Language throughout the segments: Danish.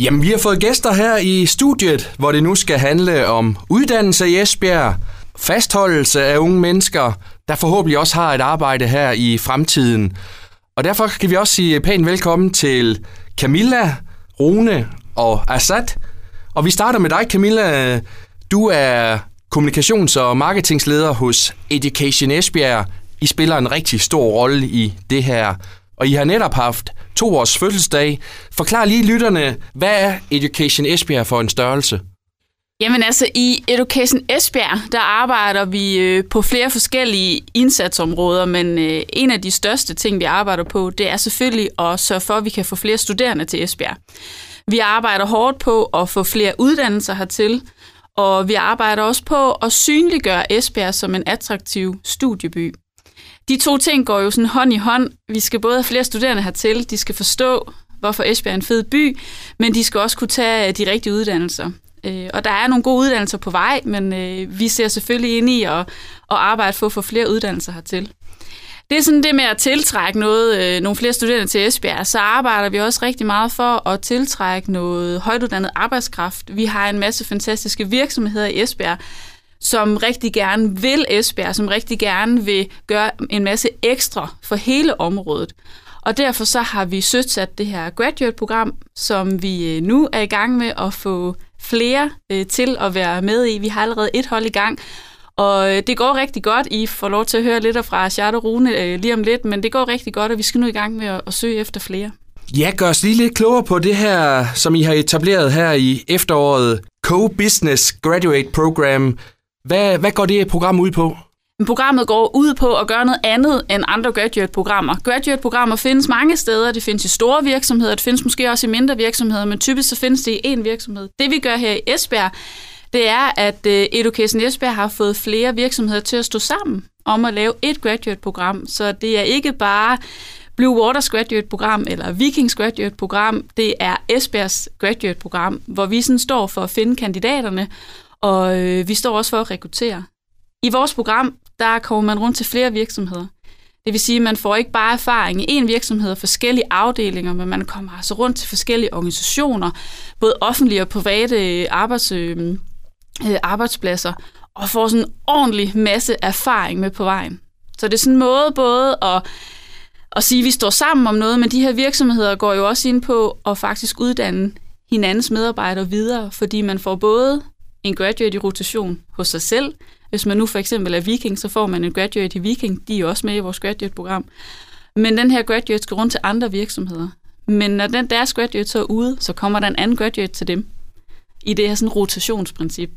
Jamen, vi har fået gæster her i studiet, hvor det nu skal handle om uddannelse i Esbjerg, fastholdelse af unge mennesker, der forhåbentlig også har et arbejde her i fremtiden. Og derfor kan vi også sige pænt velkommen til Camilla, Rune og Assad. Og vi starter med dig, Camilla. Du er kommunikations- og marketingsleder hos Education Esbjerg. I spiller en rigtig stor rolle i det her. Og I har netop haft to års fødselsdag. Forklar lige lytterne, hvad er Education Esbjerg for en størrelse? Jamen altså, i Education Esbjerg, der arbejder vi øh, på flere forskellige indsatsområder, men øh, en af de største ting, vi arbejder på, det er selvfølgelig at sørge for, at vi kan få flere studerende til Esbjerg. Vi arbejder hårdt på at få flere uddannelser hertil, og vi arbejder også på at synliggøre Esbjerg som en attraktiv studieby. De to ting går jo sådan hånd i hånd. Vi skal både have flere studerende hertil, de skal forstå, hvorfor Esbjerg er en fed by, men de skal også kunne tage øh, de rigtige uddannelser. Øh, og der er nogle gode uddannelser på vej, men øh, vi ser selvfølgelig ind i at, at arbejde for at få flere uddannelser hertil. Det er sådan det med at tiltrække noget, øh, nogle flere studerende til Esbjerg. Så arbejder vi også rigtig meget for at tiltrække noget højtuddannet arbejdskraft. Vi har en masse fantastiske virksomheder i Esbjerg, som rigtig gerne vil Esbjerg, som rigtig gerne vil gøre en masse ekstra for hele området. Og derfor så har vi søsat det her graduate-program, som vi øh, nu er i gang med at få flere øh, til at være med i. Vi har allerede et hold i gang, og øh, det går rigtig godt. I får lov til at høre lidt fra Charlotte Rune øh, lige om lidt, men det går rigtig godt, og vi skal nu i gang med at, at søge efter flere. Ja, gør os lige lidt klogere på det her, som I har etableret her i efteråret. Co-Business Graduate Program. Hvad, hvad går det program ud på? Programmet går ud på at gøre noget andet end andre graduate-programmer. Graduate-programmer findes mange steder. Det findes i store virksomheder, det findes måske også i mindre virksomheder, men typisk så findes det i én virksomhed. Det vi gør her i Esbjerg, det er, at øh, Education Esbjerg har fået flere virksomheder til at stå sammen om at lave et graduate-program. Så det er ikke bare Blue Waters graduate-program eller Vikings graduate-program. Det er Esbjergs graduate-program, hvor vi sådan står for at finde kandidaterne, og øh, vi står også for at rekruttere. I vores program, der kommer man rundt til flere virksomheder. Det vil sige, at man får ikke bare erfaring i en virksomhed og forskellige afdelinger, men man kommer altså rundt til forskellige organisationer, både offentlige og private arbejds, øh, øh, arbejdspladser, og får sådan en ordentlig masse erfaring med på vejen. Så det er sådan en måde både at, at sige, at vi står sammen om noget, men de her virksomheder går jo også ind på at faktisk uddanne hinandens medarbejdere videre, fordi man får både en graduate i rotation hos sig selv, hvis man nu for eksempel er viking, så får man en graduate i viking. De er også med i vores graduate-program. Men den her graduate skal rundt til andre virksomheder. Men når den deres graduate så er ude, så kommer der en anden graduate til dem. I det her sådan rotationsprincip.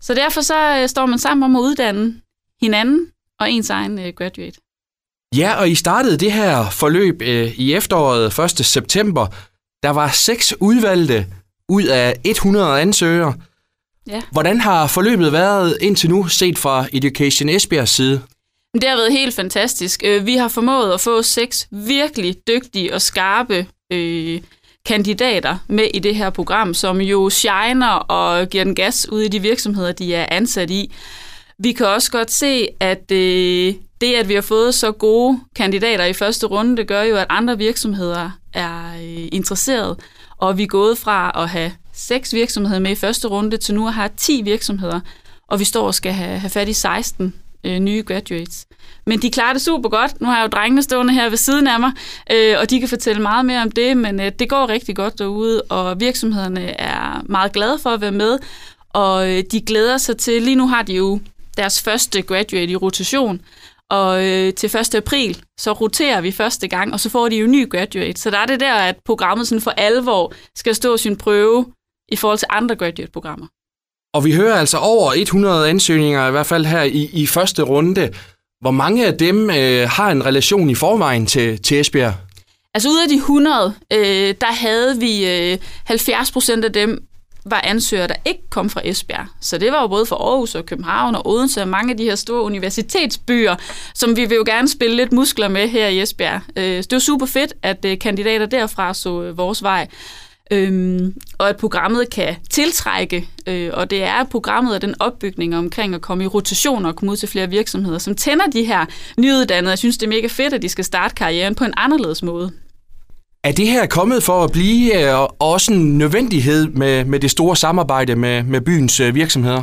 Så derfor så øh, står man sammen om at uddanne hinanden og ens egen øh, graduate. Ja, og I startede det her forløb øh, i efteråret 1. september. Der var seks udvalgte ud af 100 ansøgere. Ja. Hvordan har forløbet været indtil nu, set fra Education Esbjergs side? Det har været helt fantastisk. Øh, vi har formået at få seks virkelig dygtige og skarpe øh, kandidater med i det her program, som jo shiner og giver den gas ud i de virksomheder, de er ansat i. Vi kan også godt se, at øh, det, at vi har fået så gode kandidater i første runde, det gør jo, at andre virksomheder er øh, interesseret, og vi er gået fra at have seks virksomheder med i første runde, til nu at have 10 virksomheder, og vi står og skal have, have fat i 16 øh, nye graduates. Men de klarer det super godt. Nu har jeg jo drengene stående her ved siden af mig, øh, og de kan fortælle meget mere om det, men øh, det går rigtig godt derude, og virksomhederne er meget glade for at være med, og øh, de glæder sig til, lige nu har de jo deres første graduate i rotation, og øh, til 1. april, så roterer vi første gang, og så får de jo ny graduate. Så der er det der, at programmet sådan for alvor skal stå sin prøve i forhold til andre graduate-programmer. Og vi hører altså over 100 ansøgninger, i hvert fald her i, i første runde. Hvor mange af dem øh, har en relation i forvejen til, til Esbjerg? Altså ud af de 100, øh, der havde vi øh, 70 procent af dem var ansøgere, der ikke kom fra Esbjerg. Så det var jo både fra Aarhus og København og Odense og mange af de her store universitetsbyer, som vi vil jo gerne spille lidt muskler med her i Esbjerg. Øh, det var super fedt, at øh, kandidater derfra så øh, vores vej. Øhm, og at programmet kan tiltrække, øh, og det er programmet og den opbygning omkring at komme i rotation og komme ud til flere virksomheder, som tænder de her nyuddannede. Jeg synes, det er mega fedt, at de skal starte karrieren på en anderledes måde. Er det her kommet for at blive øh, også en nødvendighed med, med det store samarbejde med, med byens øh, virksomheder?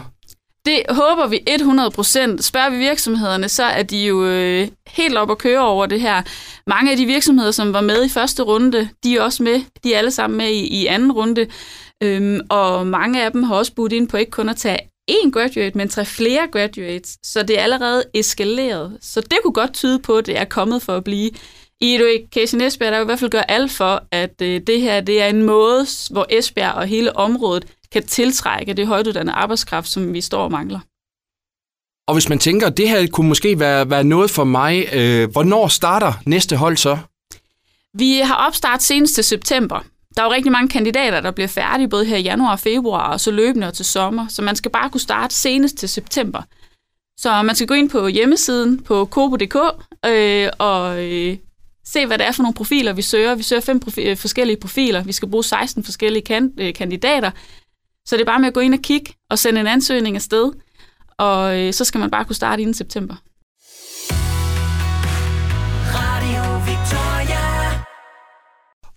Det håber vi 100%. Spørger vi virksomhederne, så er de jo øh, helt op at køre over det her. Mange af de virksomheder, som var med i første runde, de er også med. De er alle sammen med i, i anden runde. Øhm, og mange af dem har også budt ind på ikke kun at tage én graduate, men tre flere graduates. Så det er allerede eskaleret. Så det kunne godt tyde på, at det er kommet for at blive. I Education Esbjerg, der vil i hvert fald gøre alt for, at øh, det her det er en måde, hvor Esbjerg og hele området kan tiltrække det højtuddannede arbejdskraft, som vi står og mangler. Og hvis man tænker, at det her kunne måske være, være noget for mig, øh, hvornår starter næste hold så? Vi har opstart senest til september. Der er jo rigtig mange kandidater, der bliver færdige både her i januar og februar, og så løbende og til sommer. Så man skal bare kunne starte senest til september. Så man skal gå ind på hjemmesiden på kobo.dk øh, og øh, se, hvad det er for nogle profiler, vi søger. Vi søger fem profi- forskellige profiler. Vi skal bruge 16 forskellige kan- øh, kandidater. Så det er bare med at gå ind og kigge og sende en ansøgning afsted, og øh, så skal man bare kunne starte inden september. Radio Victoria.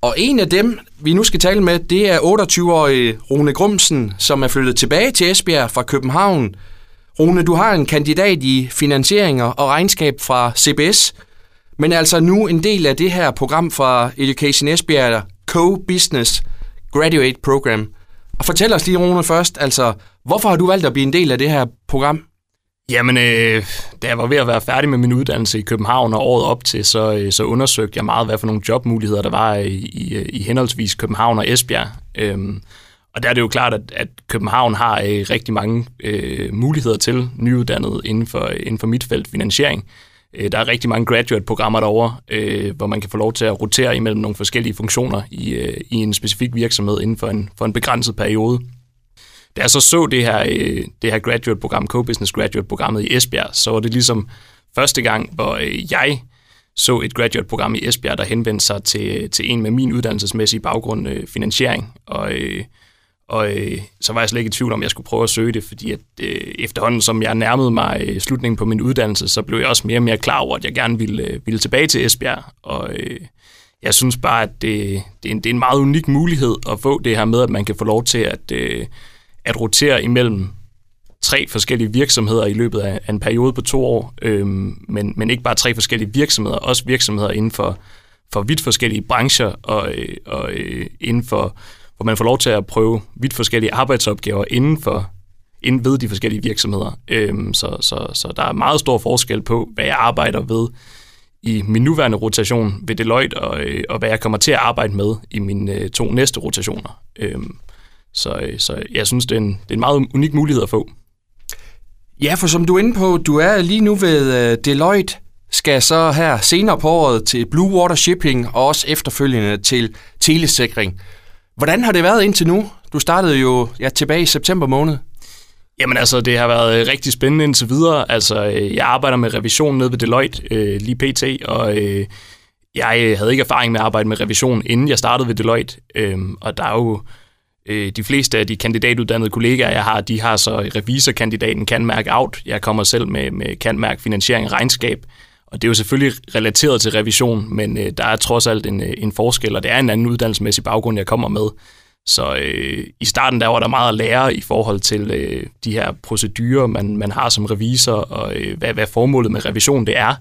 Og en af dem, vi nu skal tale med, det er 28-årige Rune Grumsen, som er flyttet tilbage til Esbjerg fra København. Rune, du har en kandidat i finansieringer og regnskab fra CBS, men er altså nu en del af det her program fra Education Esbjerg, Co-Business Graduate Program. Og fortæl os lige, Rune, først, altså, hvorfor har du valgt at blive en del af det her program? Jamen, øh, da jeg var ved at være færdig med min uddannelse i København og året op til, så, øh, så undersøgte jeg meget, hvad for nogle jobmuligheder der var i, i, i henholdsvis København og Esbjerg. Øhm, og der er det jo klart, at, at København har øh, rigtig mange øh, muligheder til nyuddannede inden for, inden for mit felt finansiering. Øh, Øh, der er rigtig mange graduate-programmer derovre, øh, hvor man kan få lov til at rotere imellem nogle forskellige funktioner i, øh, i en specifik virksomhed inden for en, for en begrænset periode. Da jeg så så det her, øh, det her graduate-program, Co-Business Graduate-programmet i Esbjerg, så var det ligesom første gang, hvor øh, jeg så et graduate-program i Esbjerg, der henvendte sig til, til en med min uddannelsesmæssige baggrund, øh, finansiering. Og, øh, og øh, så var jeg slet ikke i tvivl om, at jeg skulle prøve at søge det, fordi at, øh, efterhånden, som jeg nærmede mig øh, slutningen på min uddannelse, så blev jeg også mere og mere klar over, at jeg gerne ville, øh, ville tilbage til Esbjerg. Og øh, jeg synes bare, at det, det, er en, det er en meget unik mulighed at få det her med, at man kan få lov til at, øh, at rotere imellem tre forskellige virksomheder i løbet af en periode på to år, øh, men, men ikke bare tre forskellige virksomheder, også virksomheder inden for, for vidt forskellige brancher og, øh, og øh, inden for hvor man får lov til at prøve vidt forskellige arbejdsopgaver inden for inden ved de forskellige virksomheder. Øhm, så, så, så der er meget stor forskel på, hvad jeg arbejder ved i min nuværende rotation ved Deloitte, og, øh, og hvad jeg kommer til at arbejde med i mine øh, to næste rotationer. Øhm, så, øh, så jeg synes, det er, en, det er en meget unik mulighed at få. Ja, for som du er inde på, du er lige nu ved Deloitte, skal så her senere på året til Blue Water Shipping, og også efterfølgende til telesikring. Hvordan har det været indtil nu? Du startede jo ja, tilbage i september måned. Jamen altså, det har været øh, rigtig spændende indtil videre. Altså, øh, jeg arbejder med revision nede ved Deloitte øh, lige pt., og øh, jeg øh, havde ikke erfaring med at arbejde med revision, inden jeg startede ved Deloitte. Øh, og der er jo øh, de fleste af de kandidatuddannede kollegaer, jeg har, de har så revisorkandidaten kan mærke out. Jeg kommer selv med, med kan mærke finansiering og regnskab. Og det er jo selvfølgelig relateret til revision, men øh, der er trods alt en, øh, en forskel, og det er en anden uddannelsesmæssig baggrund, jeg kommer med. Så øh, i starten der var der meget at lære i forhold til øh, de her procedurer, man, man har som revisor, og øh, hvad, hvad formålet med revision det er.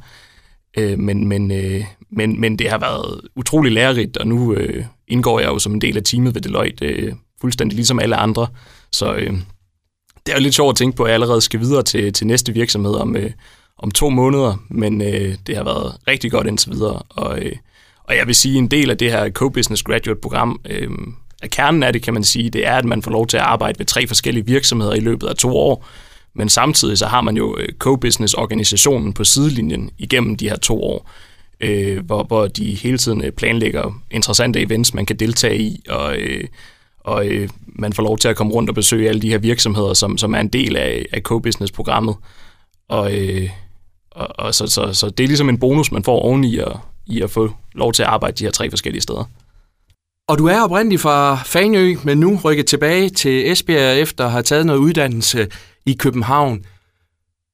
Øh, men, men, øh, men, men det har været utrolig lærerigt, og nu øh, indgår jeg jo som en del af teamet ved Deloitte, øh, fuldstændig ligesom alle andre. Så øh, det er jo lidt sjovt at tænke på, at jeg allerede skal videre til, til næste virksomhed om, øh, om to måneder, men øh, det har været rigtig godt indtil videre. Og, øh, og jeg vil sige, en del af det her Co-Business Graduate-program, øh, af kernen af det, kan man sige, det er, at man får lov til at arbejde ved tre forskellige virksomheder i løbet af to år, men samtidig så har man jo øh, Co-Business-organisationen på sidelinjen igennem de her to år, øh, hvor, hvor de hele tiden øh, planlægger interessante events, man kan deltage i, og, øh, og øh, man får lov til at komme rundt og besøge alle de her virksomheder, som, som er en del af, af Co-Business-programmet. Og, øh, og, og så, så, så det er ligesom en bonus, man får oveni at, i at få lov til at arbejde de her tre forskellige steder. Og du er oprindeligt fra Fanø, men nu rykket tilbage til Esbjerg efter at have taget noget uddannelse i København.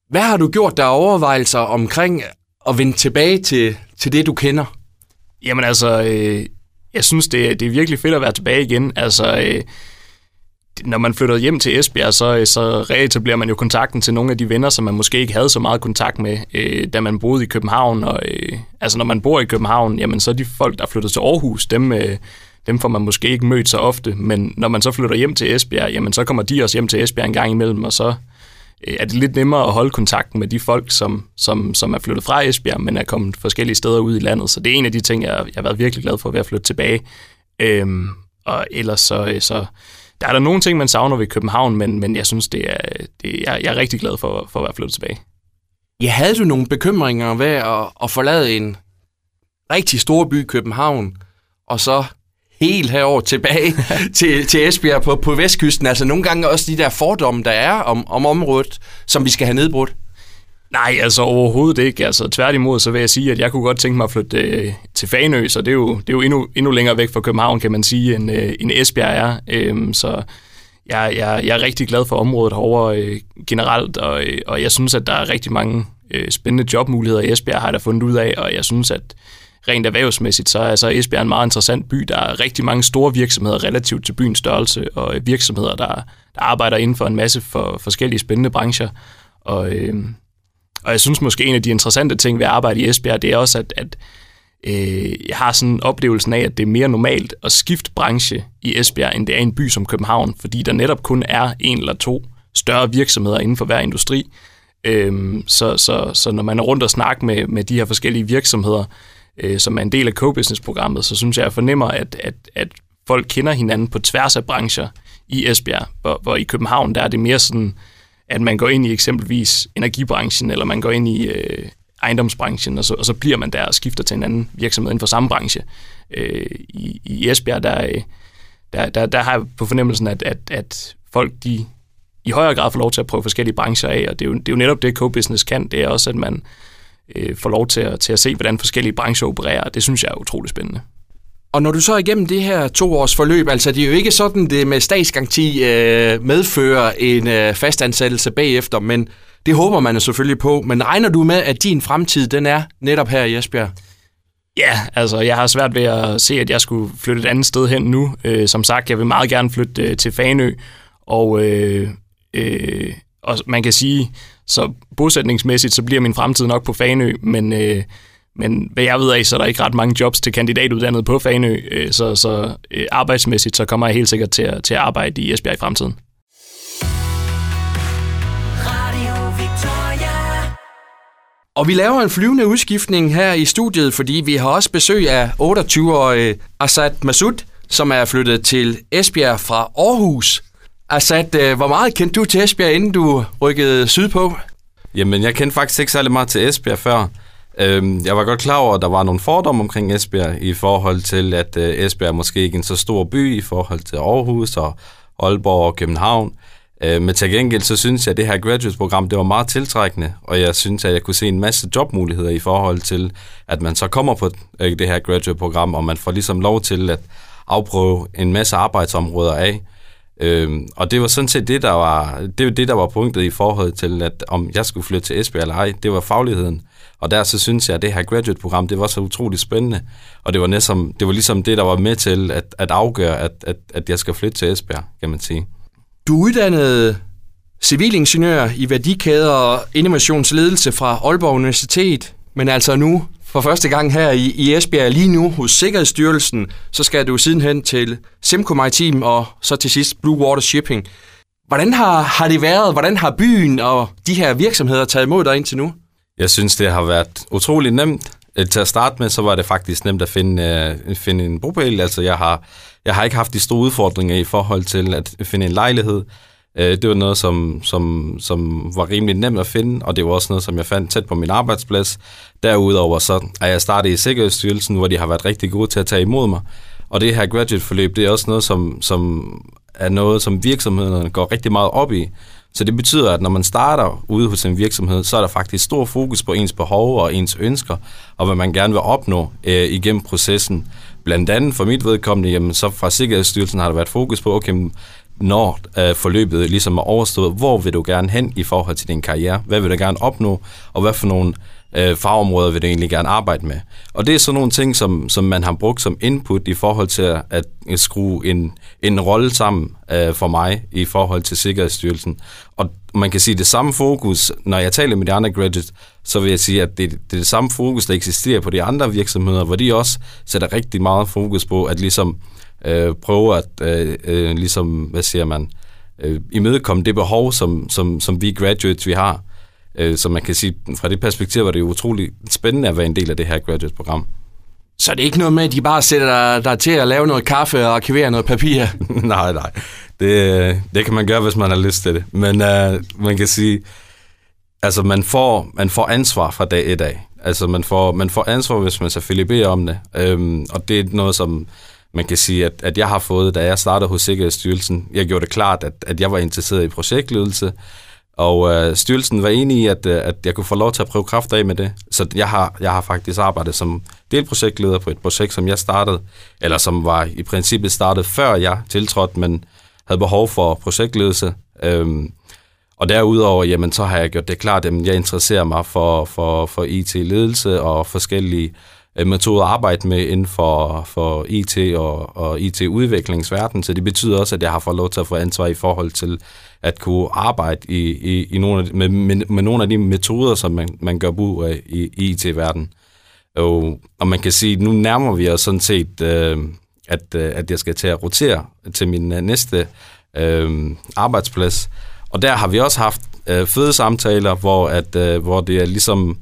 Hvad har du gjort der overvejelser omkring at vende tilbage til, til det, du kender? Jamen altså, øh, jeg synes, det, det er virkelig fedt at være tilbage igen. Altså, øh, når man flytter hjem til Esbjerg, så, så reetablerer man jo kontakten til nogle af de venner, som man måske ikke havde så meget kontakt med, øh, da man boede i København. Og, øh, altså når man bor i København, jamen så er de folk, der flytter til Aarhus, dem, øh, dem får man måske ikke mødt så ofte. Men når man så flytter hjem til Esbjerg, jamen så kommer de også hjem til Esbjerg en gang imellem, og så øh, er det lidt nemmere at holde kontakten med de folk, som, som, som er flyttet fra Esbjerg, men er kommet forskellige steder ud i landet. Så det er en af de ting, jeg, jeg har været virkelig glad for ved at flytte tilbage. Øh, og ellers så, øh, så der er der nogle ting, man savner ved København, men, men jeg synes, det er, det, jeg, jeg er rigtig glad for, for at være flyttet tilbage. Ja, havde du nogle bekymringer ved at, at forlade en rigtig stor by, København, og så helt herover tilbage til, til Esbjerg på, på vestkysten? Altså nogle gange også de der fordomme, der er om, om området, som vi skal have nedbrudt. Nej, altså overhovedet ikke. Altså tværtimod, så vil jeg sige, at jeg kunne godt tænke mig at flytte øh, til Fanø, så det er jo, det er jo endnu, endnu længere væk fra København, kan man sige, end, øh, end Esbjerg er. Øhm, så jeg, jeg, jeg er rigtig glad for området herovre øh, generelt, og, øh, og jeg synes, at der er rigtig mange øh, spændende jobmuligheder i Esbjerg, har jeg da fundet ud af, og jeg synes, at rent erhvervsmæssigt, så er altså Esbjerg en meget interessant by. Der er rigtig mange store virksomheder relativt til byens størrelse, og øh, virksomheder, der, der arbejder inden for en masse for forskellige spændende brancher. Og, øh, og jeg synes måske, en af de interessante ting ved at arbejde i Esbjerg, det er også, at, at øh, jeg har sådan oplevelsen af, at det er mere normalt at skifte branche i Esbjerg, end det er i en by som København, fordi der netop kun er en eller to større virksomheder inden for hver industri. Øh, så, så, så når man er rundt og snakker med, med de her forskellige virksomheder, øh, som er en del af co-business-programmet, så synes jeg, jeg fornemmer, at, at, at folk kender hinanden på tværs af brancher i Esbjerg, hvor, hvor i København, der er det mere sådan, at man går ind i eksempelvis energibranchen, eller man går ind i øh, ejendomsbranchen, og så, og så bliver man der og skifter til en anden virksomhed inden for samme branche. Øh, i, I Esbjerg, der, øh, der, der, der har jeg på fornemmelsen, at, at, at folk de i højere grad får lov til at prøve forskellige brancher af, og det er jo, det er jo netop det, co-business kan, det er også, at man øh, får lov til at, til at se, hvordan forskellige brancher opererer, det synes jeg er utrolig spændende. Og når du så er igennem det her to års forløb, altså det er jo ikke sådan, det med statsgaranti øh, medfører en øh, fastansættelse bagefter, men det håber man jo selvfølgelig på. Men regner du med, at din fremtid, den er netop her i Esbjerg? Ja, altså jeg har svært ved at se, at jeg skulle flytte et andet sted hen nu. Øh, som sagt, jeg vil meget gerne flytte øh, til Fanø, og, øh, øh, og man kan sige, så bosætningsmæssigt, så bliver min fremtid nok på Fanø, men... Øh, men hvad jeg ved af, så er der ikke ret mange jobs til kandidatuddannede på Fanø, øh, så, så øh, arbejdsmæssigt så kommer jeg helt sikkert til at, til at arbejde i Esbjerg i fremtiden. Og vi laver en flyvende udskiftning her i studiet, fordi vi har også besøg af 28-årige Asad Masud, som er flyttet til Esbjerg fra Aarhus. Asad, øh, hvor meget kendte du til Esbjerg, inden du rykkede sydpå? Jamen, jeg kendte faktisk ikke særlig meget til Esbjerg før. Øhm, jeg var godt klar over, at der var nogle fordomme omkring Esbjerg i forhold til, at øh, Esbjerg måske ikke er en så stor by i forhold til Aarhus og Aalborg og København. Øh, men til gengæld så synes jeg, at det her graduate-program det var meget tiltrækkende, og jeg synes, at jeg kunne se en masse jobmuligheder i forhold til, at man så kommer på øh, det her graduate-program, og man får ligesom lov til at afprøve en masse arbejdsområder af. Øhm, og det var sådan set det, der var, det var det, der var punktet i forhold til, at om jeg skulle flytte til Esbjerg eller ej, det var fagligheden. Og der så synes jeg, at det her graduate-program, det var så utroligt spændende. Og det var, næsten, det var ligesom det, der var med til at, at afgøre, at, at, at jeg skal flytte til Esbjerg, kan man sige. Du uddannede civilingeniør i værdikæder og innovationsledelse fra Aalborg Universitet, men altså nu for første gang her i, i Esbjerg lige nu hos Sikkerhedsstyrelsen, så skal du sidenhen til Simco Maritim og så til sidst Blue Water Shipping. Hvordan har, har det været? Hvordan har byen og de her virksomheder taget imod dig indtil nu? Jeg synes, det har været utrolig nemt. Eh, til at starte med, så var det faktisk nemt at finde, eh, finde en bopæl. Altså, jeg har, jeg har ikke haft de store udfordringer i forhold til at finde en lejlighed. Øh, det var noget, som, som, som var rimelig nemt at finde, og det var også noget, som jeg fandt tæt på min arbejdsplads. Derudover så er jeg startet i Sikkerhedsstyrelsen, hvor de har været rigtig gode til at tage imod mig. Og det her graduate-forløb, det er også noget, som, som er noget, som virksomhederne går rigtig meget op i. Så det betyder, at når man starter ude hos en virksomhed, så er der faktisk stor fokus på ens behov og ens ønsker, og hvad man gerne vil opnå øh, igennem processen. Blandt andet for mit vedkommende, jamen, så fra Sikkerhedsstyrelsen har der været fokus på, okay, når øh, forløbet ligesom er overstået, hvor vil du gerne hen i forhold til din karriere? Hvad vil du gerne opnå? Og hvad for nogle øh, fagområder vil du egentlig gerne arbejde med. Og det er sådan nogle ting, som, som man har brugt som input i forhold til at, at skrue en, en rolle sammen øh, for mig i forhold til Sikkerhedsstyrelsen. Og man kan sige det samme fokus, når jeg taler med de andre graduates, så vil jeg sige, at det, det er det samme fokus, der eksisterer på de andre virksomheder, hvor de også sætter rigtig meget fokus på at ligesom øh, prøve at, øh, øh, ligesom, hvad siger man, øh, imødekomme det behov, som, som, som vi graduates vi har. Øh, så man kan sige, fra det perspektiv var det utroligt spændende at være en del af det her graduate-program. Så det er ikke noget med, at de bare sætter dig, til at lave noget kaffe og arkivere noget papir? nej, nej. Det, det kan man gøre, hvis man har lyst til det. Men uh, man kan sige, altså man får, man får ansvar fra dag et af. Altså man får, man får ansvar, hvis man selvfølgelig beder om det. Øhm, og det er noget, som man kan sige, at, at jeg har fået, da jeg startede hos Sikkerhedsstyrelsen. Jeg gjorde det klart, at, at jeg var interesseret i projektledelse, og øh, styrelsen var enig i, at, øh, at jeg kunne få lov til at prøve kræfter af med det. Så jeg har, jeg har faktisk arbejdet som delprojektleder på et projekt, som jeg startede, eller som var i princippet startet før jeg tiltrådte, men havde behov for projektledelse. Øhm, og derudover, jamen, så har jeg gjort det klart, at jeg interesserer mig for, for, for IT-ledelse og forskellige øh, metoder at arbejde med inden for, for IT og, og IT-udviklingsverden. Så det betyder også, at jeg har fået lov til at få ansvar i forhold til at kunne arbejde i, i, i nogle af, med, med, med nogle af de metoder, som man, man gør brug af i, i IT-verdenen. Og, og man kan sige, at nu nærmer vi os sådan set, øh, at, øh, at jeg skal til at rotere til min øh, næste øh, arbejdsplads. Og der har vi også haft øh, fede samtaler, hvor, at, øh, hvor det er ligesom,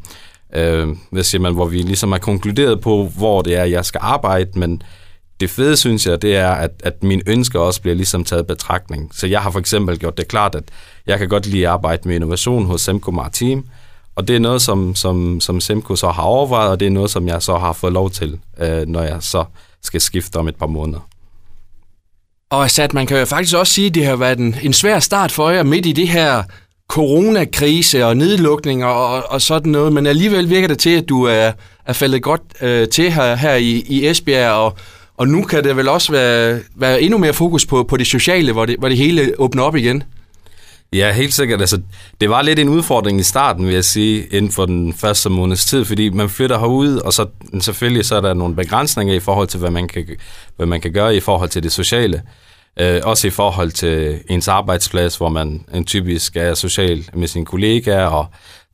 øh, hvad siger man, hvor vi ligesom har konkluderet på, hvor det er, jeg skal arbejde, men det fede, synes jeg, det er, at, at mine ønsker også bliver ligesom taget betragtning. Så jeg har for eksempel gjort det klart, at jeg kan godt lide at arbejde med innovation hos Semco Maritim, og det er noget, som, som, som Semco så har overvejet, og det er noget, som jeg så har fået lov til, øh, når jeg så skal skifte om et par måneder. Og Assad, man kan jo faktisk også sige, at det har været en, en svær start for jer midt i det her coronakrise og nedlukninger og, og sådan noget, men alligevel virker det til, at du er, er faldet godt øh, til her, her i, i Esbjerg, og, og nu kan det vel også være, være endnu mere fokus på, på det sociale, hvor det, hvor det hele åbner op igen. Ja, helt sikkert. Altså, det var lidt en udfordring i starten, vil jeg sige, inden for den første måneds tid, fordi man flytter herud, og så selvfølgelig så er der nogle begrænsninger i forhold til, hvad man kan, hvad man kan gøre i forhold til det sociale. Øh, også i forhold til ens arbejdsplads, hvor man en typisk er social med sine kollegaer og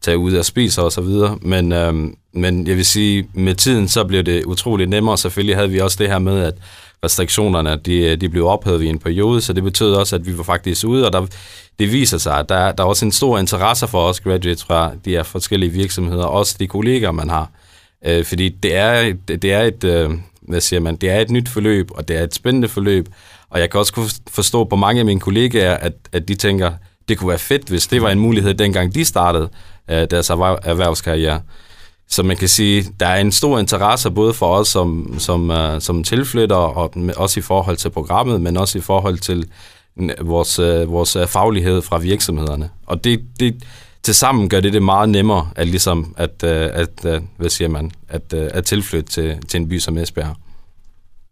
tage ud og så videre. Men, øhm, men jeg vil sige, med tiden så blev det utroligt nemmere. Selvfølgelig havde vi også det her med, at restriktionerne de, de blev ophævet i en periode, så det betød også, at vi var faktisk ude, og der, det viser sig, at der, der er også en stor interesse for os graduates fra de her forskellige virksomheder, også de kolleger, man har. Øh, fordi det er, det, det er et, øh, hvad siger man, det er et nyt forløb, og det er et spændende forløb, og jeg kan også forstå på mange af mine kollegaer, at, at de tænker, det kunne være fedt, hvis det var en mulighed, dengang de startede øh, deres erhvervskarriere. Så man kan sige, der er en stor interesse både for os som, som, uh, som tilflytter, og også i forhold til programmet, men også i forhold til vores, uh, vores faglighed fra virksomhederne. Og det, det til sammen gør det det meget nemmere at, ligesom, at, uh, at, uh, hvad siger man, at, at tilflytte til, til en by som Esbjerg.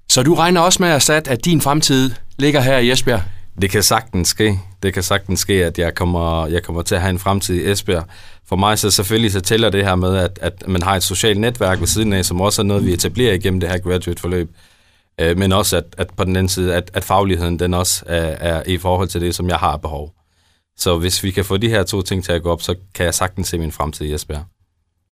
Så du regner også med, at, at din fremtid ligger her i Esbjerg? Det kan sagtens ske. Det kan sagtens ske, at jeg kommer, jeg kommer til at have en fremtid i Esbjerg. For mig så selvfølgelig så tæller det her med, at, at man har et socialt netværk ved siden af, som også er noget, vi etablerer igennem det her graduate-forløb. Øh, men også, at, at på den anden side, at, at fagligheden den også er, er i forhold til det, som jeg har behov. Så hvis vi kan få de her to ting til at gå op, så kan jeg sagtens se min fremtid i Esbjerg.